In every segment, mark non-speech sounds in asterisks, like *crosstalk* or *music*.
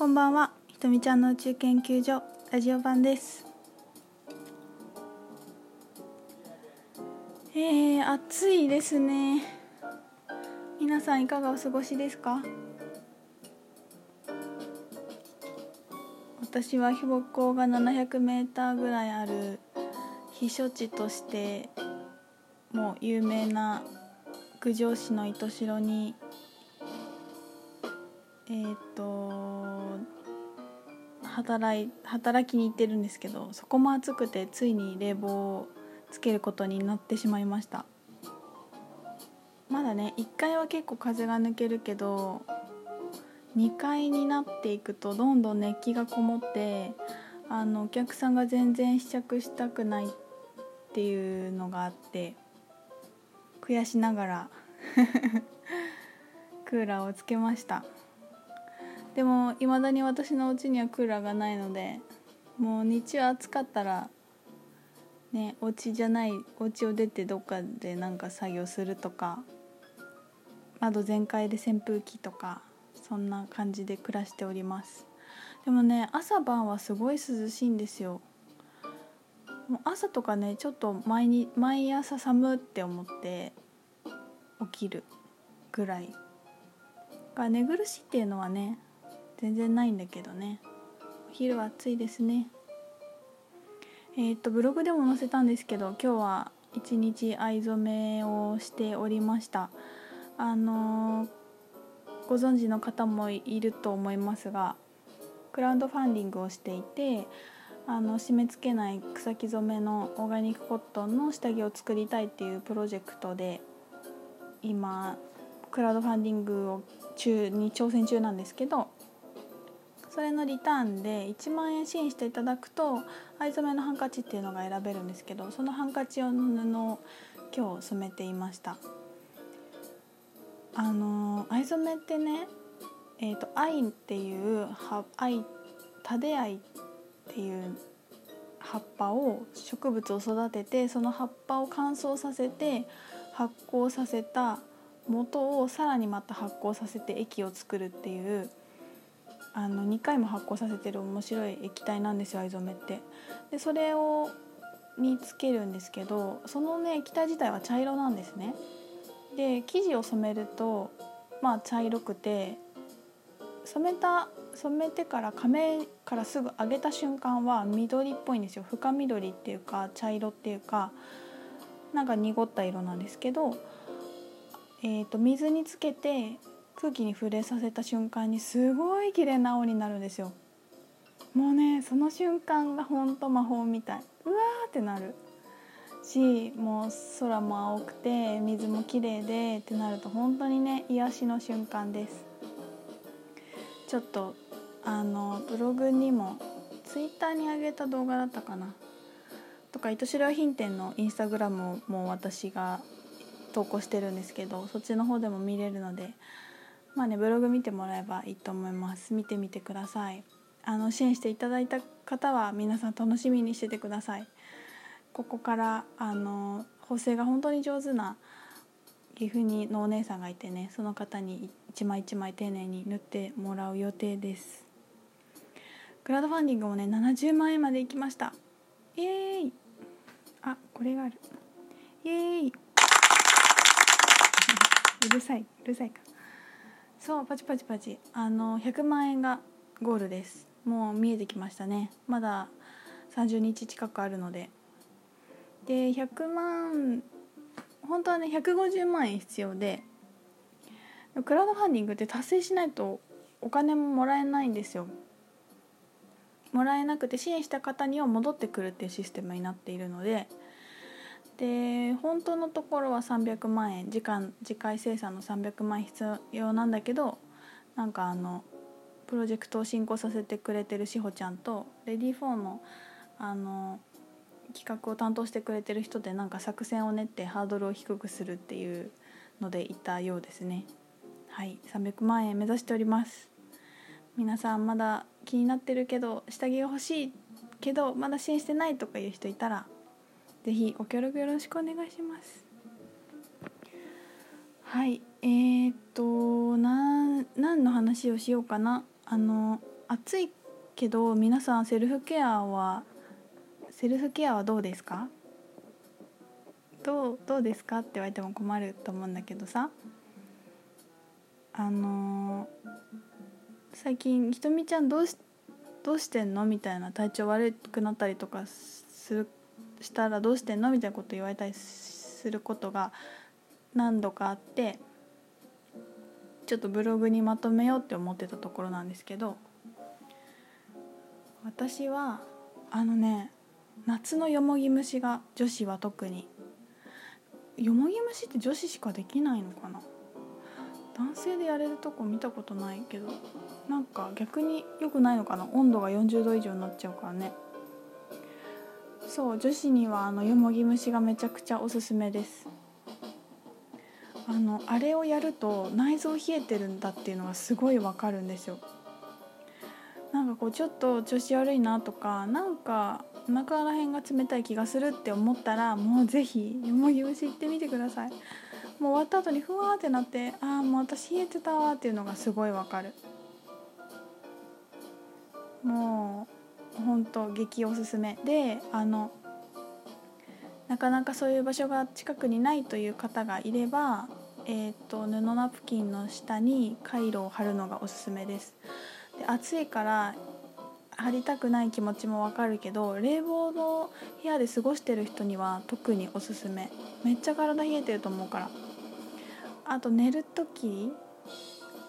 こんばんは。ひとみちゃんの宇宙研究所ラジオ版です。えー、暑いですね。皆さんいかがお過ごしですか？私は標高が700メーターぐらいある避暑地としてもう有名な九条市の糸代にえっ、ー、と働い働きに行ってるんですけどそこも暑くてついに冷房をつけることになってしまいました。まだね1階は結構風が抜けるけど2階になっていくとどんどん熱気がこもってあのお客さんが全然試着したくないっていうのがあって悔しながら *laughs* クーラーをつけました。でもいまだに私のお家にはクーラーがないのでもう日中暑かったらねお家じゃないお家を出てどっかでなんか作業するとか窓全開で扇風機とかそんな感じで暮らしております。でもね朝晩はすごい涼しいんですよ。もう朝とかねちょっと毎に毎朝寒って思って起きるぐらい。が寝苦しいっていうのはね全然ないんだけどね。お昼は暑いですね。えっ、とブログでも載せたんですけど今日は一日藍染めをしておりました。あのー、ご存知の方もいると思いますがクラウドファンディングをしていてあの締め付けない草木染めのオーガニックコットンの下着を作りたいっていうプロジェクトで今クラウドファンディングを中に挑戦中なんですけどそれのリターンで1万円支援していただくと藍染めのハンカチっていうのが選べるんですけどそのハンカチ用の布を今日染めていました。あの藍染めってねえーと、藍っていう藍タデ藍っていう葉っぱを植物を育ててその葉っぱを乾燥させて発酵させた元をさらにまた発酵させて液を作るっていうあの2回も発酵させてる面白い液体なんですよ藍染めって。でそれをにつけるんですけどそのね液体自体は茶色なんですね。で生地を染めるとまあ茶色くて染めた染めてから亀からすぐ上げた瞬間は緑っぽいんですよ深緑っていうか茶色っていうかなんか濁った色なんですけど、えー、と水につけて空気に触れさせた瞬間にすごい綺麗な青になるんですよ。もうねその瞬間がほんと魔法みたい。うわーってなる。しもう空も青くて水も綺麗でってなると本当にね癒しの瞬間です。ちょっとあのブログにもツイッターに上げた動画だったかな。とか糸白品店のインスタグラムも私が投稿してるんですけどそっちの方でも見れるのでまあねブログ見てもらえばいいと思います。見てみてください。あの支援していただいた方は皆さん楽しみにしててください。ここからあの縫製が本当に上手な岐阜にのお姉さんがいてねその方に一枚一枚丁寧に縫ってもらう予定です。クラウドファンディングもね70万円まで行きました。イエーイ。あこれがある。イエーイ。*laughs* うるさいうるさいか。そうパチパチパチ。あの100万円がゴールです。もう見えてきましたね。まだ30日近くあるので。で100万本当はね150万円必要で。クラウドファンディングって達成しないとお金ももらえないんですよ。もらえなくて支援した方には戻ってくるっていうシステムになっているので。で本当のところは300万円時間次回生産の300万円必要なんだけどなんかあのプロジェクトを進行させてくれてるしほちゃんとレディー4のあの企画を担当してくれてる人でなんか作戦を練ってハードルを低くするっていうのでいたようですね。はい300万円目指しております。皆さんまだ気になってるけど下着が欲しいけどまだ支援してないとかいう人いたらぜひご協力よろしくお願いします。はいえー、っとな何の話をしようかな。あの暑いけど皆さんセルフケアはセルフケアはどうですか？どうどうですかって言われても困ると思うんだけどさ。あのー最近ひとみちゃんどうしどうしてんの？みたいな体調悪くなったりとかするしたらどうしてんの？みたいなこと言われたりすることが何度かあってちょっとブログにまとめようって思ってたところなんですけど私はあのね夏のよもぎ虫が女子は特によもぎ虫って女子しかできないのかな？男性でやれるとこ見たことないけどなんか逆に良くないのかな？温度が40度以上になっちゃうからね。そう女子にはあのよもぎ虫がめちゃくちゃおすすめです。あのあれをやると内臓冷えてるんだっていうのがすごいわかるんですよ。なんかこうちょっと調子悪いなとかなんかお腹らへんが冷たい気がするって思ったらもうぜひよもぎ虫行ってみてください。もう終わった後にふわーってなってああもう私冷えてたわっていうのがすごいわかる。もうほんと激おすすめ。であのなかなかそういう場所が近くにないという方がいれば、えーと、布ナプキンの下にカイロを貼るのがおすすめです。で暑いから貼りたくない気持ちもわかるけど冷房の部屋で過ごしてる人には特におすすめ。めっちゃ体冷えてると思うから。あと寝る時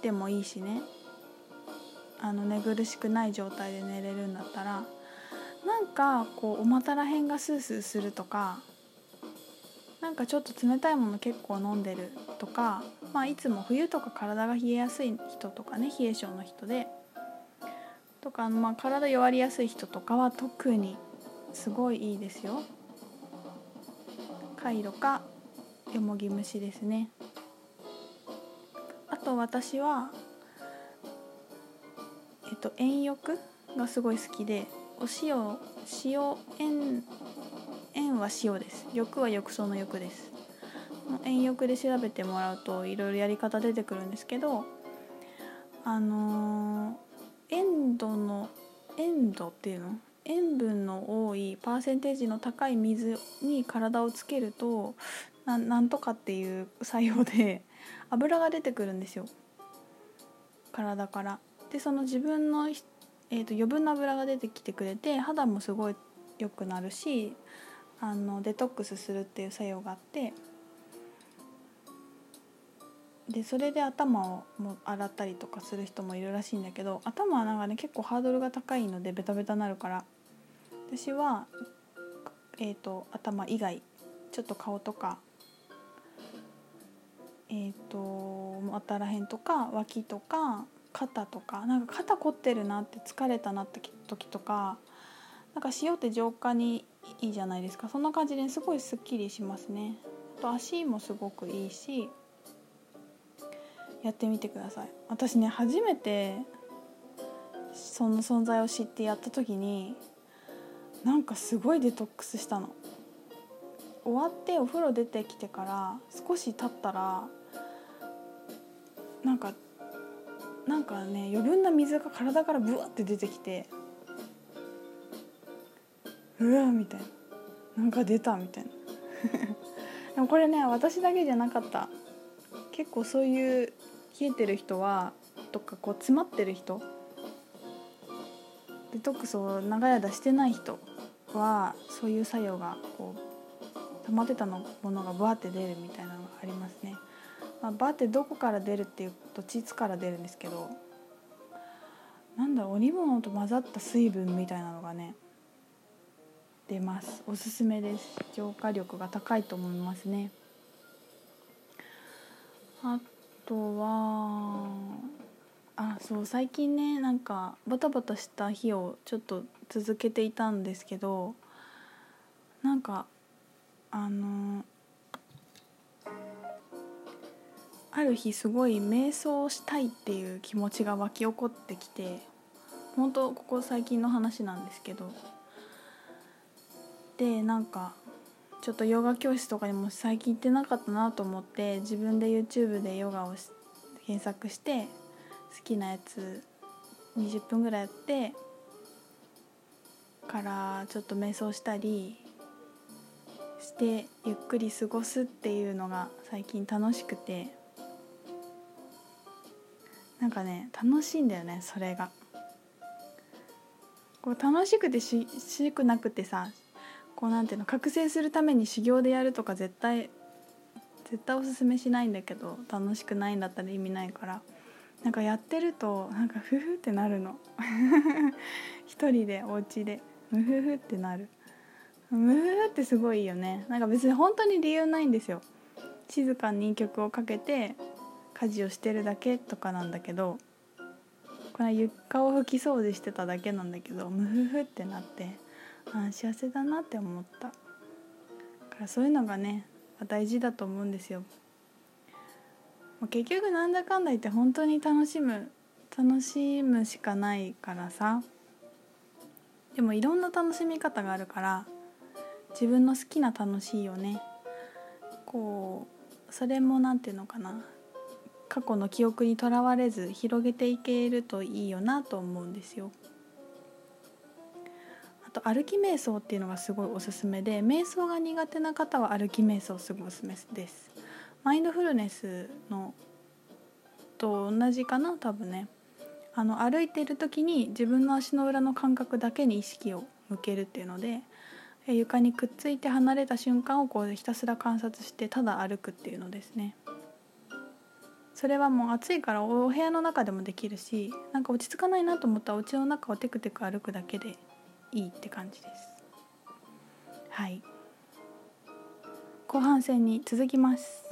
でもいいしね。あの寝苦しくない状態で寝れるんだったらなんかこうお股らへんがスースーするとかなんかちょっと冷たいもの結構飲んでるとか、まあ、いつも冬とか体が冷えやすい人とかね冷え性の人でとか、まあ、体弱りやすい人とかは特にすごいいいですよ。カイロかよもぎ虫ですね。あと私はえっと塩浴がすごい好きでお塩塩塩塩は塩です。浴は浴槽の浴です。塩浴で調べてもらうといろいろやり方出てくるんですけどあのー、塩度の塩度っていうの？塩分の多いパーセンテージの高い水に体をつけるとなんとかっていう作用で油が出てくるんですよ。体から。でその自分の、えーと、余分な油が出てきてくれて肌もすごい良くなるしあのデトックスするっていう作用があってでそれで頭をも洗ったりとかする人もいるらしいんだけど頭はなんかね結構ハードルが高いのでベタベタなるから。私は、えーと、頭以外ちょっと顔とかえっ、ー、と股らへんとか脇とか肩とかなんか肩凝ってるなって疲れたなって時とかなんか塩って浄化にいいじゃないですか。そんな感じですごいすっきりしますね。あと足もすごくいいしやってみてください。私ね初めてその存在を知ってやった時になんかすごいデトックスしたの。終わってお風呂出てきてから少し経ったらなんかなんかね余分な水が体からブワって出てきてうわみたいな。なんか出たみたいな。*laughs* でもこれね私だけじゃなかった。結構そういう冷えてる人はとかこう詰まってる人。デトックスを長い間してない人はそういう作用がこう溜まってたのものがバーって出るみたいな。あ、バってどこから出るっていうと膣から出るんですけどなんだろう織物と混ざった水分みたいなのがね出ます。おすすめです。浄化力が高いと思いますね。あとはあそう最近ねなんかバタバタした日をちょっと続けていたんですけどなんかあのある日すごい瞑想したいっていう気持ちが湧き起こってきて本当ここ最近の話なんですけどでなんかちょっとヨガ教室とかにも最近行ってなかったなと思って自分で YouTube でヨガを検索して好きなやつ20分ぐらいやってからちょっと瞑想したりしてゆっくり過ごすっていうのが最近楽しくて。なんかね楽しいんだよねそれが。こう楽しくてししくなくてさこうなんていうの覚醒するために修行でやるとか絶対絶対おすすめしないんだけど楽しくないんだったら意味ないから。なんかやってるとなんかフフってなるの。*laughs* 一人でお家でムフフってなる。ムフフってすごいよね。なんか別に本当に理由ないんですよ。静かに曲をかけて家事をしてるだけとかなんだけどこれ床を拭き掃除してただけなんだけどムフフってなってあ幸せだなって思った。からそういうのがね大事だと思うんですよ。結局なんだかんだ言って本当に楽しむ楽しむしかないからさ。でもいろんな楽しみ方があるから自分の好きな楽しいをね。こうそれも何て言うのかな。過去の記憶にとらわれず広げていけるといいよなと思うんですよ。あと歩き瞑想っていうのがすごいおすすめで瞑想が苦手な方は歩き瞑想すごいおすすめです。マインドフルネスのと同じかな多分ねあの歩いている時に自分の足の裏の感覚だけに意識を向けるっていうので床にくっついて離れた瞬間をこうひたすら観察してただ歩くっていうのですね。それはもう暑いからお部屋の中でもできるしなんか落ち着かないなと思ったらお家の中をテクテク歩くだけでいいって感じです。はい。後半戦に続きます。